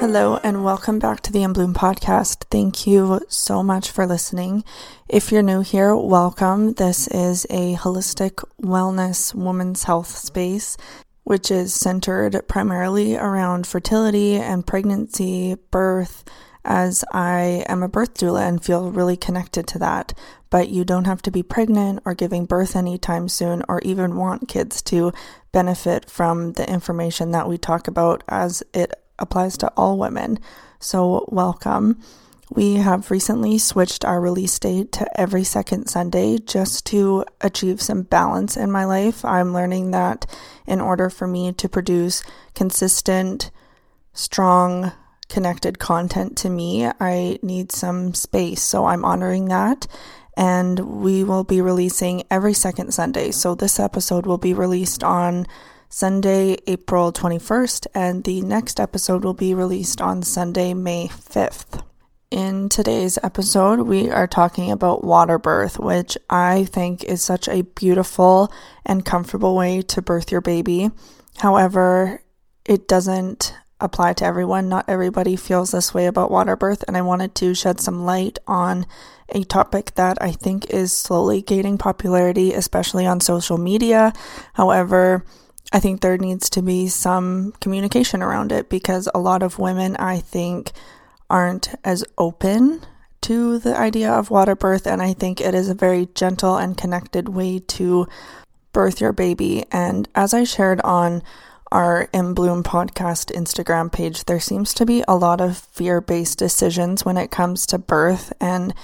Hello, and welcome back to the In Bloom podcast. Thank you so much for listening. If you're new here, welcome. This is a holistic wellness women's health space, which is centered primarily around fertility and pregnancy, birth, as I am a birth doula and feel really connected to that. But you don't have to be pregnant or giving birth anytime soon or even want kids to benefit from the information that we talk about as it applies to all women. So, welcome. We have recently switched our release date to every second Sunday just to achieve some balance in my life. I'm learning that in order for me to produce consistent, strong, connected content to me, I need some space. So I'm honoring that. And we will be releasing every second Sunday. So this episode will be released on Sunday, April 21st, and the next episode will be released on Sunday, May 5th. In today's episode, we are talking about water birth, which I think is such a beautiful and comfortable way to birth your baby. However, it doesn't apply to everyone. Not everybody feels this way about water birth, and I wanted to shed some light on a topic that I think is slowly gaining popularity, especially on social media. However, I think there needs to be some communication around it because a lot of women, I think, aren't as open to the idea of water birth, and I think it is a very gentle and connected way to birth your baby. And as I shared on our In Bloom podcast Instagram page, there seems to be a lot of fear based decisions when it comes to birth, and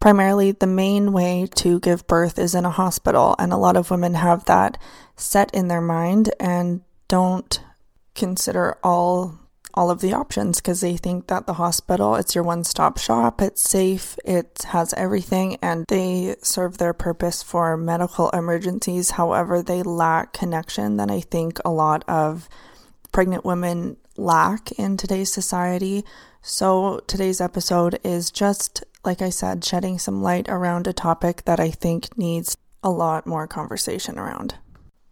primarily the main way to give birth is in a hospital, and a lot of women have that set in their mind and don't consider all all of the options because they think that the hospital it's your one-stop shop it's safe it has everything and they serve their purpose for medical emergencies. However they lack connection that i think a lot of pregnant women lack in today's society. So today's episode is just like i said shedding some light around a topic that i think needs a lot more conversation around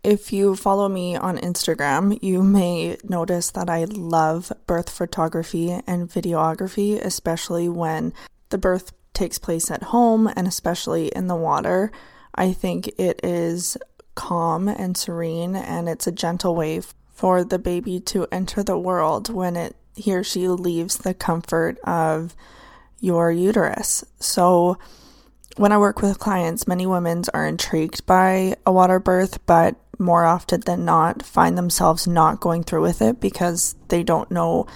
if you follow me on Instagram, you may notice that I love birth photography and videography, especially when the birth takes place at home and especially in the water. I think it is calm and serene, and it's a gentle way for the baby to enter the world when it he or she leaves the comfort of your uterus. So, when I work with clients, many women are intrigued by a water birth, but more often than not find themselves not going through with it because they don't know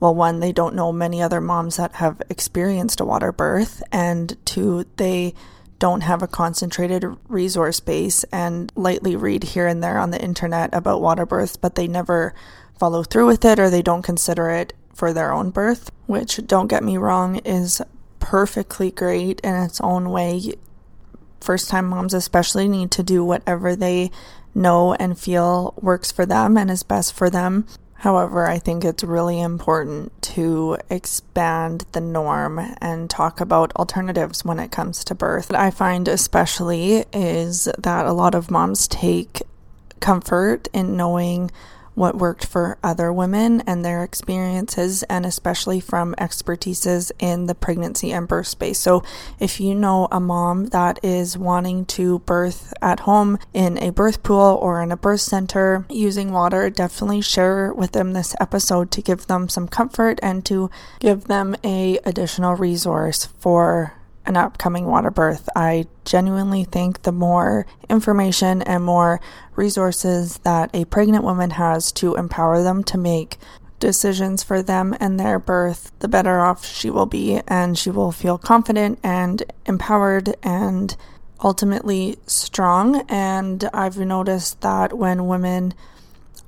well one they don't know many other moms that have experienced a water birth and two they don't have a concentrated resource base and lightly read here and there on the internet about water births but they never follow through with it or they don't consider it for their own birth which don't get me wrong is perfectly great in its own way first time moms especially need to do whatever they know and feel works for them and is best for them. However, I think it's really important to expand the norm and talk about alternatives when it comes to birth. What I find especially is that a lot of moms take comfort in knowing what worked for other women and their experiences, and especially from expertises in the pregnancy and birth space. So, if you know a mom that is wanting to birth at home in a birth pool or in a birth center using water, definitely share with them this episode to give them some comfort and to give them a additional resource for an upcoming water birth. I genuinely think the more information and more resources that a pregnant woman has to empower them to make decisions for them and their birth, the better off she will be, and she will feel confident and empowered and ultimately strong. And I've noticed that when women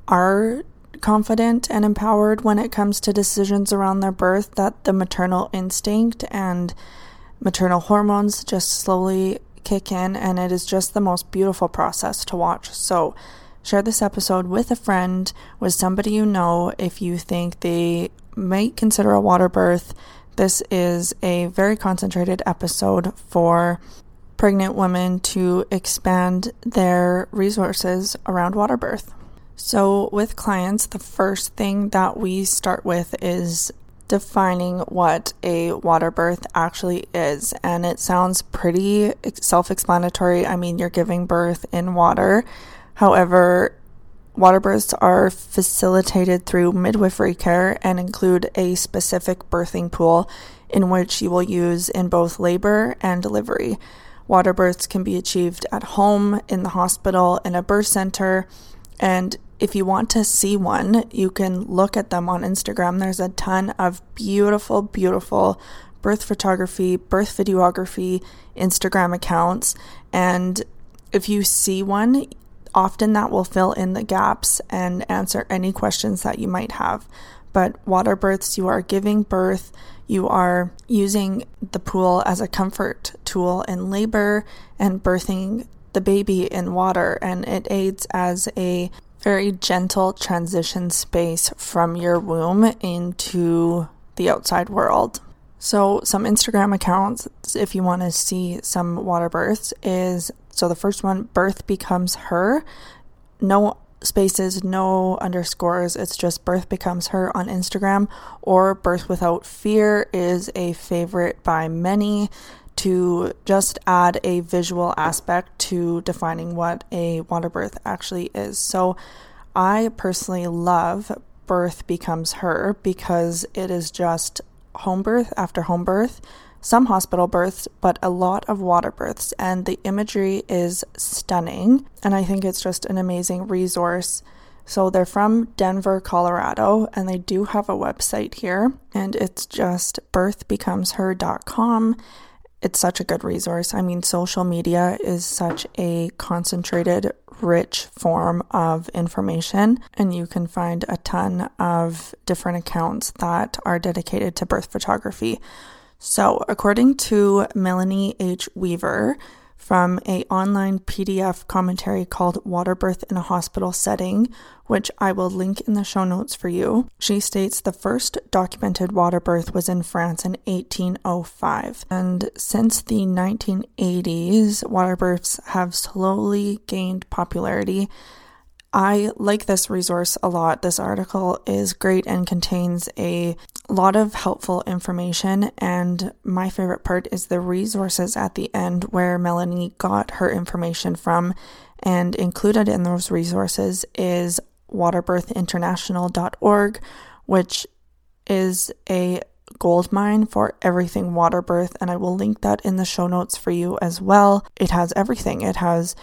are confident and empowered when it comes to decisions around their birth, that the maternal instinct and maternal hormones just slowly kick in, and it is just the most beautiful process to watch. So, share this episode with a friend, with somebody you know, if you think they might consider a water birth, this is a very concentrated episode for pregnant women to expand their resources around water birth. So, with clients, the first thing that we start with is defining what a water birth actually is. And it sounds pretty self explanatory. I mean, you're giving birth in water. However, water births are facilitated through midwifery care and include a specific birthing pool in which you will use in both labor and delivery. Water births can be achieved at home, in the hospital, in a birth center, and if you want to see one, you can look at them on Instagram. There's a ton of beautiful, beautiful birth photography, birth videography Instagram accounts. And if you see one, often that will fill in the gaps and answer any questions that you might have. But water births, you are giving birth, you are using the pool as a comfort tool in labor and birthing the baby in water, and it aids as a very gentle transition space from your womb into the outside world. So, some Instagram accounts, if you want to see some water births, is so the first one, Birth Becomes Her. No spaces, no underscores. It's just Birth Becomes Her on Instagram, or Birth Without Fear is a favorite by many to just add a visual aspect to defining what a water birth actually is. So, I personally love Birth Becomes Her because it is just home birth after home birth, some hospital births, but a lot of water births. And the imagery is stunning. And I think it's just an amazing resource. So they're from Denver, Colorado, and they do have a website here. And it's just birthbecomesher.com it's such a good resource. I mean, social media is such a concentrated, rich form of information, and you can find a ton of different accounts that are dedicated to birth photography. So, according to Melanie H. Weaver, from a online PDF commentary called Water Birth in a Hospital Setting, which I will link in the show notes for you. She states the first documented water birth was in France in 1805. And since the 1980s, water births have slowly gained popularity I like this resource a lot. This article is great and contains a lot of helpful information. And my favorite part is the resources at the end where Melanie got her information from. And included in those resources is waterbirthinternational.org, which is a gold mine for everything waterbirth. And I will link that in the show notes for you as well. It has everything. It has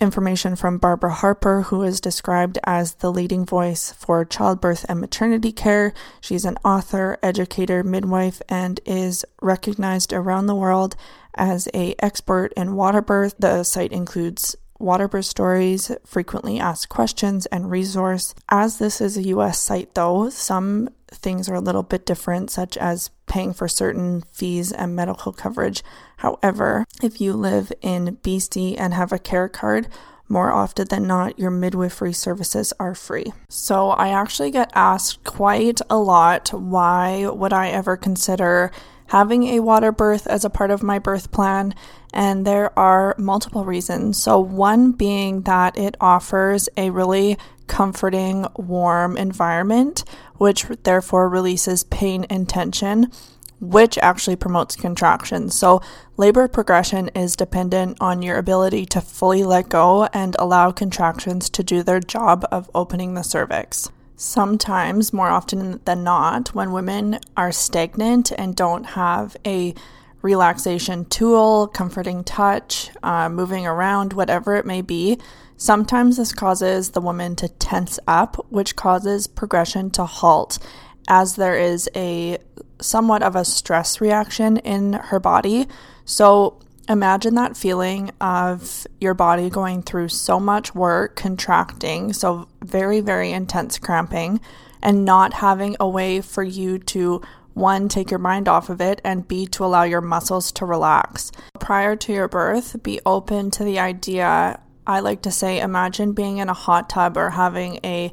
information from Barbara Harper, who is described as the leading voice for childbirth and maternity care. She's an author, educator, midwife, and is recognized around the world as a expert in water birth. The site includes water birth stories, frequently asked questions, and resource. As this is a US site, though, some things are a little bit different, such as paying for certain fees and medical coverage. However, if you live in BC and have a care card, more often than not, your midwifery services are free. So, I actually get asked quite a lot why would I ever consider having a water birth as a part of my birth plan? And there are multiple reasons. So, one being that it offers a really comforting, warm environment, which therefore releases pain and tension, which actually promotes contractions. So, labor progression is dependent on your ability to fully let go and allow contractions to do their job of opening the cervix. Sometimes, more often than not, when women are stagnant and don't have a relaxation tool, comforting touch, uh, moving around, whatever it may be, Sometimes this causes the woman to tense up, which causes progression to halt, as there is a somewhat of a stress reaction in her body. So imagine that feeling of your body going through so much work, contracting, so very, very intense cramping, and not having a way for you to one, take your mind off of it, and B, to allow your muscles to relax. Prior to your birth, be open to the idea I like to say, imagine being in a hot tub or having a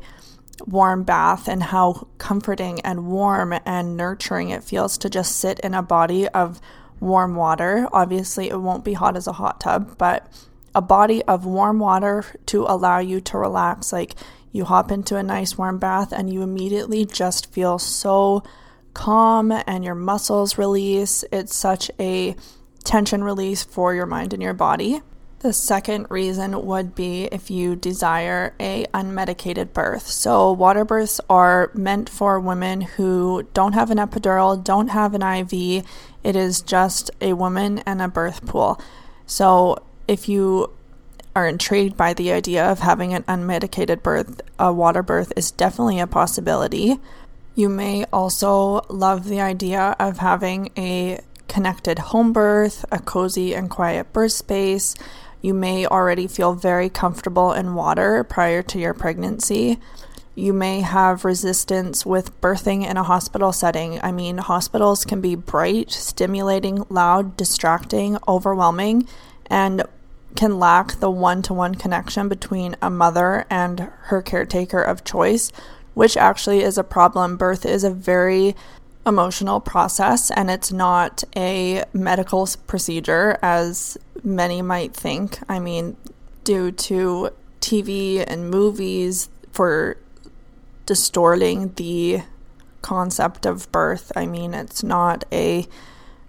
warm bath and how comforting and warm and nurturing it feels to just sit in a body of warm water. Obviously, it won't be hot as a hot tub, but a body of warm water to allow you to relax. Like you hop into a nice warm bath and you immediately just feel so calm and your muscles release. It's such a tension release for your mind and your body. The second reason would be if you desire a unmedicated birth. So water births are meant for women who don't have an epidural, don't have an IV. It is just a woman and a birth pool. So if you are intrigued by the idea of having an unmedicated birth, a water birth is definitely a possibility. You may also love the idea of having a connected home birth, a cozy and quiet birth space you may already feel very comfortable in water prior to your pregnancy. You may have resistance with birthing in a hospital setting. I mean, hospitals can be bright, stimulating, loud, distracting, overwhelming, and can lack the one to one connection between a mother and her caretaker of choice, which actually is a problem. Birth is a very emotional process and it's not a medical procedure as many might think. I mean, due to TV and movies for distorting the concept of birth. I mean, it's not a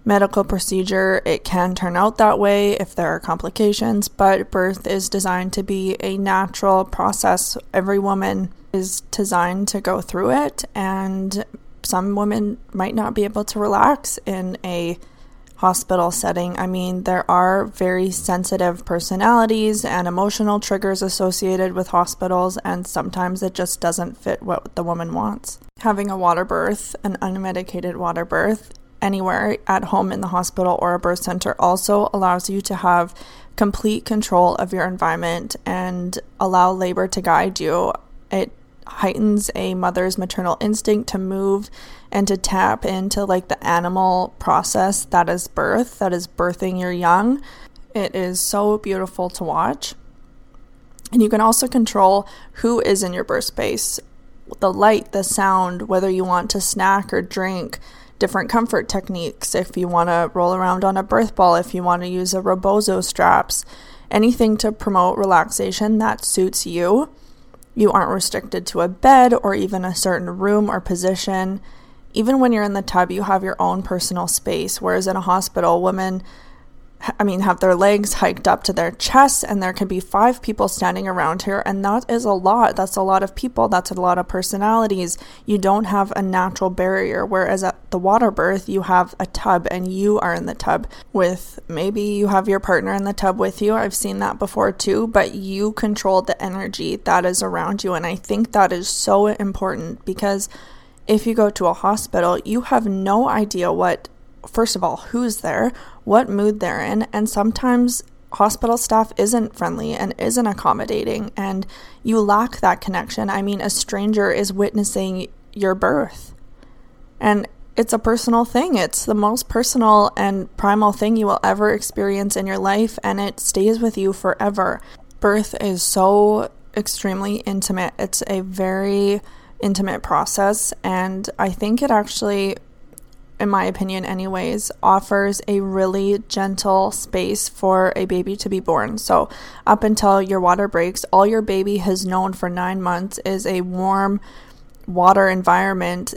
medical procedure. It can turn out that way if there are complications, but birth is designed to be a natural process. Every woman is designed to go through it, and some women might not be able to relax in a hospital setting. I mean, there are very sensitive personalities and emotional triggers associated with hospitals, and sometimes it just doesn't fit what the woman wants. Having a water birth, an unmedicated water birth, anywhere at home in the hospital or a birth center also allows you to have complete control of your environment and allow labor to guide you. It heightens a mother's maternal instinct to move and to tap into like the animal process that is birth, that is birthing your young. It is so beautiful to watch. And you can also control who is in your birth space the light, the sound, whether you want to snack or drink, different comfort techniques, if you want to roll around on a birth ball, if you want to use a rebozo straps, anything to promote relaxation that suits you. You aren't restricted to a bed or even a certain room or position. Even when you're in the tub, you have your own personal space, whereas in a hospital, women I mean, have their legs hiked up to their chests, and there can be five people standing around here, and that is a lot. That's a lot of people. That's a lot of personalities. You don't have a natural barrier, whereas at the water birth, you have a tub, and you are in the tub with maybe you have your partner in the tub with you. I've seen that before too, but you control the energy that is around you, and I think that is so important because if you go to a hospital, you have no idea what first of all, who's there, what mood they're in, and sometimes hospital staff isn't friendly and isn't accommodating, and you lack that connection. I mean, a stranger is witnessing your birth, and it's a personal thing. It's the most personal and primal thing you will ever experience in your life, and it stays with you forever. Birth is so extremely intimate, it's a very intimate process, and I think it actually in my opinion, anyways, offers a really gentle space for a baby to be born. So, up until your water breaks, all your baby has known for nine months is a warm water environment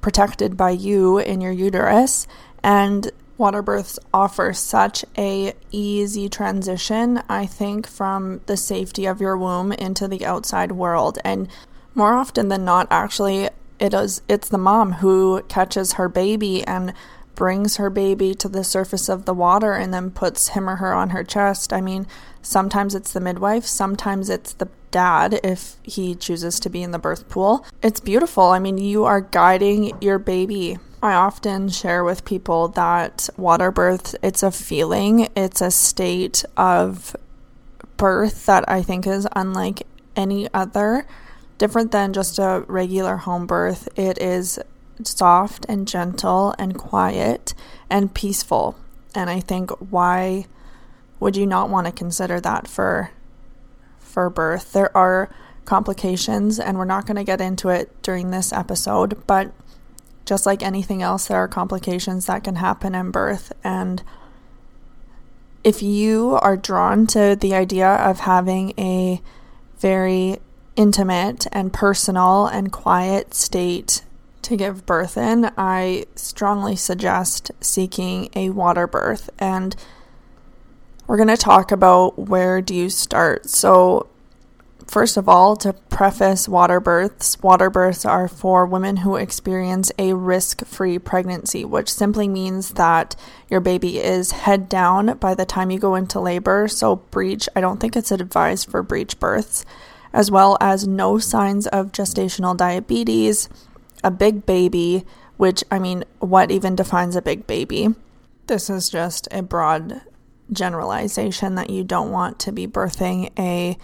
protected by you in your uterus. And water births offer such a easy transition, I think, from the safety of your womb into the outside world. And more often than not, actually, it is it's the mom who catches her baby and brings her baby to the surface of the water and then puts him or her on her chest. I mean, sometimes it's the midwife, sometimes it's the dad if he chooses to be in the birth pool. It's beautiful. I mean, you are guiding your baby. I often share with people that water birth, it's a feeling, it's a state of birth that I think is unlike any other different than just a regular home birth. It is soft and gentle and quiet and peaceful. And I think why would you not want to consider that for for birth? There are complications, and we're not going to get into it during this episode, but just like anything else, there are complications that can happen in birth. And if you are drawn to the idea of having a very intimate and personal and quiet state to give birth in, I strongly suggest seeking a water birth. And we're going to talk about where do you start. So, First of all, to preface water births, water births are for women who experience a risk free pregnancy, which simply means that your baby is head down by the time you go into labor. So, breech, I don't think it's advised for breech births, as well as no signs of gestational diabetes, a big baby, which I mean, what even defines a big baby? This is just a broad generalization that you don't want to be birthing a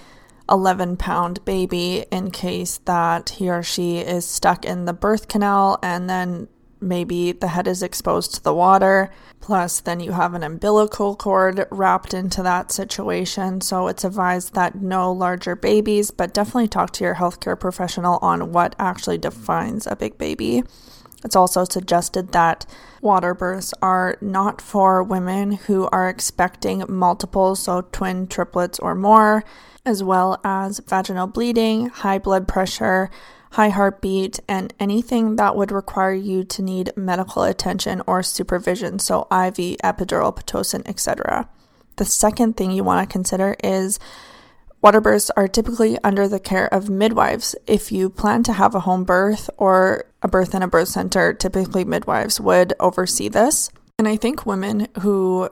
11 pound baby in case that he or she is stuck in the birth canal and then maybe the head is exposed to the water. Plus, then you have an umbilical cord wrapped into that situation. So, it's advised that no larger babies, but definitely talk to your healthcare professional on what actually defines a big baby. It's also suggested that water births are not for women who are expecting multiples, so twin, triplets, or more as well as vaginal bleeding, high blood pressure, high heartbeat, and anything that would require you to need medical attention or supervision, so IV, epidural, Pitocin, etc. The second thing you want to consider is water births are typically under the care of midwives. If you plan to have a home birth or a birth in a birth center, typically midwives would oversee this. And I think women who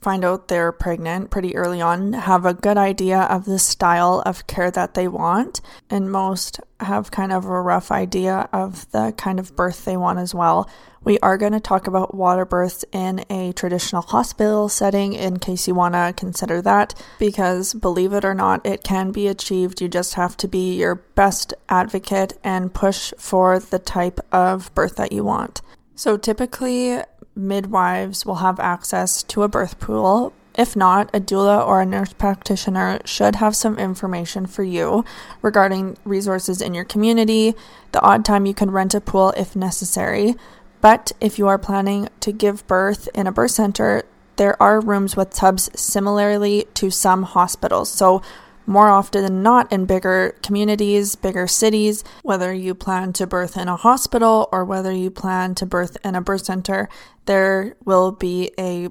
find out they're pregnant pretty early on have a good idea of the style of care that they want, and most have kind of a rough idea of the kind of birth they want as well. We are going to talk about water births in a traditional hospital setting in case you want to consider that, because believe it or not, it can be achieved. You just have to be your best advocate and push for the type of birth that you want. So, typically, midwives will have access to a birth pool. If not, a doula or a nurse practitioner should have some information for you regarding resources in your community, the odd time you can rent a pool if necessary. But if you are planning to give birth in a birth center, there are rooms with tubs similarly to some hospitals. So, more often than not in bigger communities, bigger cities, whether you plan to birth in a hospital or whether you plan to birth in a birth center, there will be a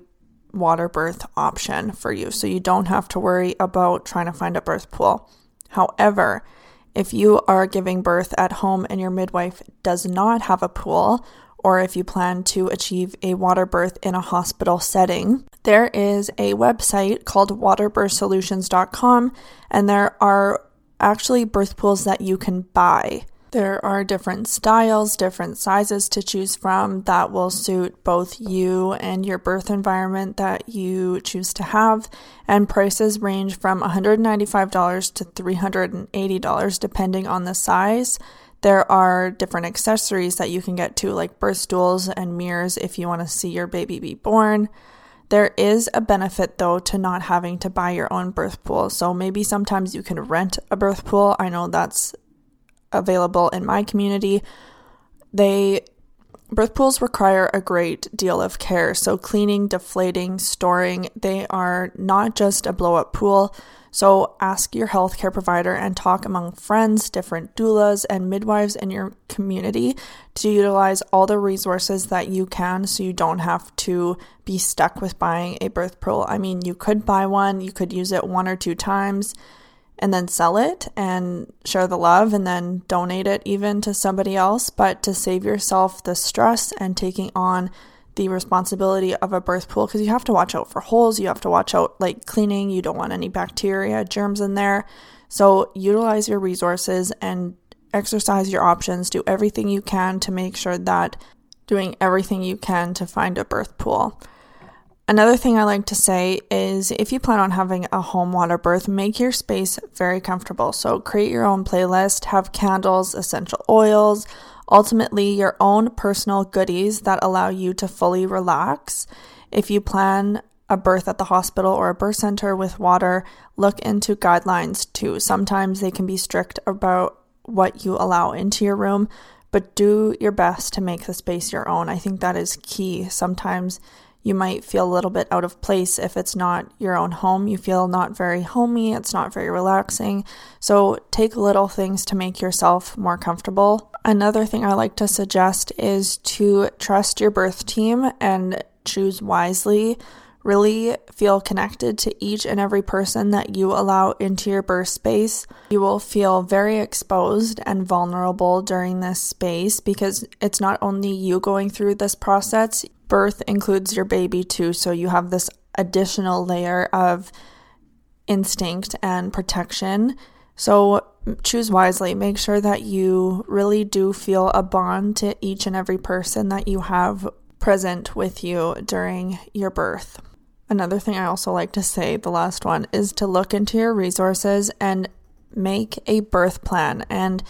water birth option for you. So you don't have to worry about trying to find a birth pool. However, if you are giving birth at home and your midwife does not have a pool, or if you plan to achieve a water birth in a hospital setting, there is a website called waterbirthsolutions.com, and there are actually birth pools that you can buy. There are different styles, different sizes to choose from that will suit both you and your birth environment that you choose to have. And prices range from $195 to $380 depending on the size. There are different accessories that you can get too, like birth stools and mirrors if you want to see your baby be born. There is a benefit though to not having to buy your own birth pool. So maybe sometimes you can rent a birth pool. I know that's available in my community. They birth pools require a great deal of care. So cleaning, deflating, storing, they are not just a blow up pool. So ask your healthcare provider and talk among friends, different doulas, and midwives in your community to utilize all the resources that you can so you don't have to be stuck with buying a birth pool. I mean, you could buy one, you could use it one or two times and then sell it and share the love and then donate it even to somebody else, but to save yourself the stress and taking on the responsibility of a birth pool because you have to watch out for holes, you have to watch out like cleaning, you don't want any bacteria, germs in there. So utilize your resources and exercise your options, do everything you can to make sure that doing everything you can to find a birth pool. Another thing I like to say is if you plan on having a home water birth, make your space very comfortable. So create your own playlist, have candles, essential oils, ultimately your own personal goodies that allow you to fully relax. If you plan a birth at the hospital or a birth center with water, look into guidelines too. Sometimes they can be strict about what you allow into your room, but do your best to make the space your own. I think that is key. Sometimes you might feel a little bit out of place if it's not your own home. You feel not very homey, it's not very relaxing. So take little things to make yourself more comfortable. Another thing I like to suggest is to trust your birth team and choose wisely. Really feel connected to each and every person that you allow into your birth space. You will feel very exposed and vulnerable during this space because it's not only you going through this process, birth includes your baby too. So you have this additional layer of instinct and protection. So choose wisely. Make sure that you really do feel a bond to each and every person that you have present with you during your birth. Another thing I also like to say, the last one, is to look into your resources and make a birth plan. And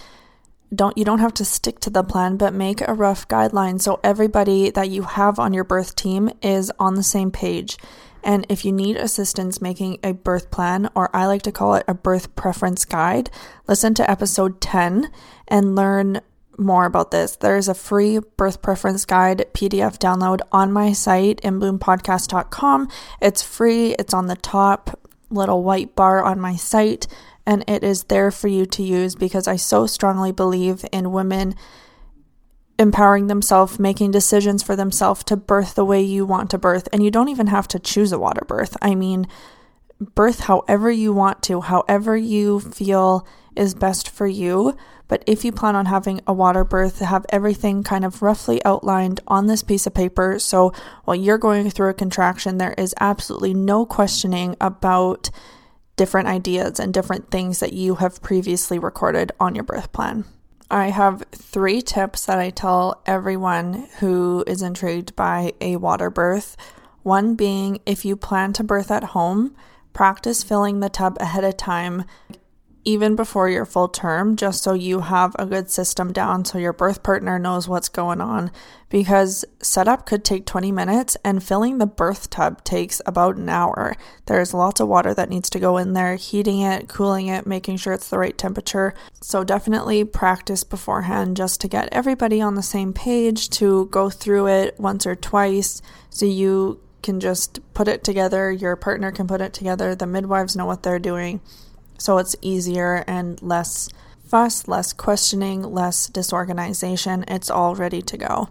don't you don't have to stick to the plan, but make a rough guideline so everybody that you have on your birth team is on the same page. And if you need assistance making a birth plan, or I like to call it a birth preference guide, listen to episode 10 and learn more about this, there is a free birth preference guide PDF download on my site, inbloompodcast.com. It's free, it's on the top little white bar on my site, and it is there for you to use because I so strongly believe in women empowering themselves, making decisions for themselves to birth the way you want to birth. And you don't even have to choose a water birth. I mean, birth however you want to, however you feel is best for you. But if you plan on having a water birth, have everything kind of roughly outlined on this piece of paper. So while you're going through a contraction, there is absolutely no questioning about different ideas and different things that you have previously recorded on your birth plan. I have three tips that I tell everyone who is intrigued by a water birth. One being if you plan to birth at home, practice filling the tub ahead of time even before your full term, just so you have a good system down so your birth partner knows what's going on. Because setup could take 20 minutes and filling the birth tub takes about an hour. There's lots of water that needs to go in there, heating it, cooling it, making sure it's the right temperature. So definitely practice beforehand just to get everybody on the same page to go through it once or twice so you can just put it together, your partner can put it together, the midwives know what they're doing so it's easier and less fuss, less questioning, less disorganization. It's all ready to go.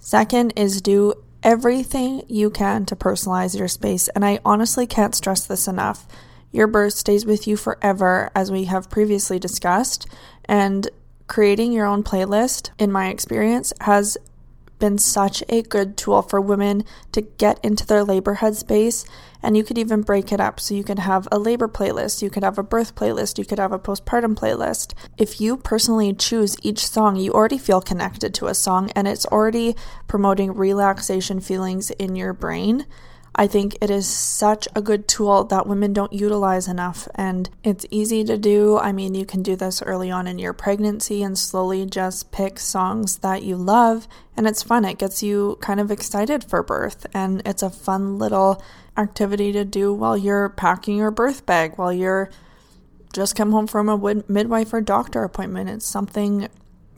Second is do everything you can to personalize your space. And I honestly can't stress this enough. Your birth stays with you forever, as we have previously discussed. And creating your own playlist, in my experience, has been such a good tool for women to get into their labor headspace. And you could even break it up. So you could have a labor playlist, you could have a birth playlist, you could have a postpartum playlist. If you personally choose each song, you already feel connected to a song and it's already promoting relaxation feelings in your brain. I think it is such a good tool that women don't utilize enough, and it's easy to do. I mean, you can do this early on in your pregnancy and slowly just pick songs that you love, and it's fun. It gets you kind of excited for birth, and it's a fun little activity to do while you're packing your birth bag, while you're just come home from a midwife or doctor appointment. It's something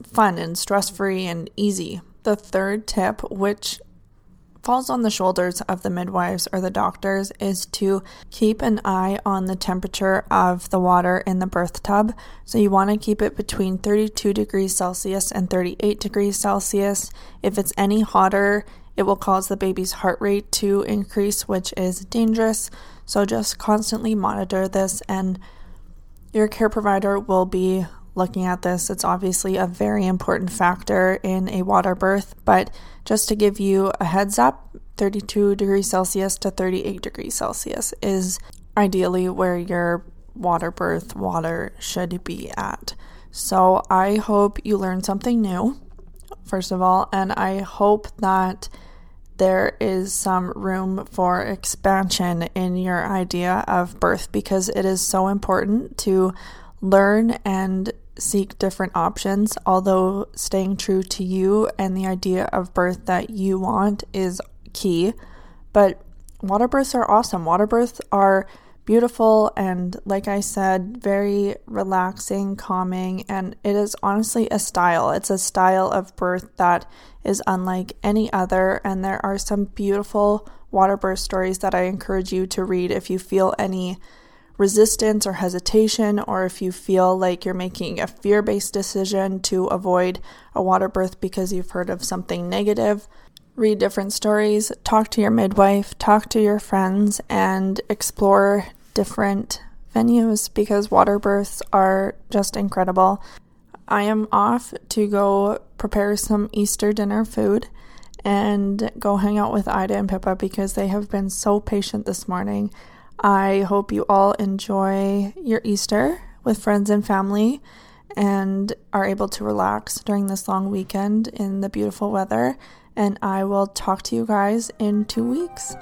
fun and stress free and easy. The third tip, which falls on the shoulders of the midwives or the doctors is to keep an eye on the temperature of the water in the birth tub. So you want to keep it between 32 degrees Celsius and 38 degrees Celsius. If it's any hotter, it will cause the baby's heart rate to increase, which is dangerous. So just constantly monitor this, and your care provider will be looking at this. It's obviously a very important factor in a water birth, but just to give you a heads up, 32 degrees Celsius to 38 degrees Celsius is ideally where your water birth water should be at. So I hope you learned something new, first of all, and I hope that there is some room for expansion in your idea of birth because it is so important to learn and seek different options, although staying true to you and the idea of birth that you want is key. But water births are awesome. Water births are beautiful and, like I said, very relaxing, calming, and it is honestly a style. It's a style of birth that is unlike any other, and there are some beautiful water birth stories that I encourage you to read if you feel any resistance or hesitation, or if you feel like you're making a fear based decision to avoid a water birth because you've heard of something negative read different stories, talk to your midwife, talk to your friends, and explore different venues because water births are just incredible. I am off to go prepare some Easter dinner food and go hang out with Ida and Pippa because they have been so patient this morning. I hope you all enjoy your Easter with friends and family and are able to relax during this long weekend in the beautiful weather. And I will talk to you guys in two weeks.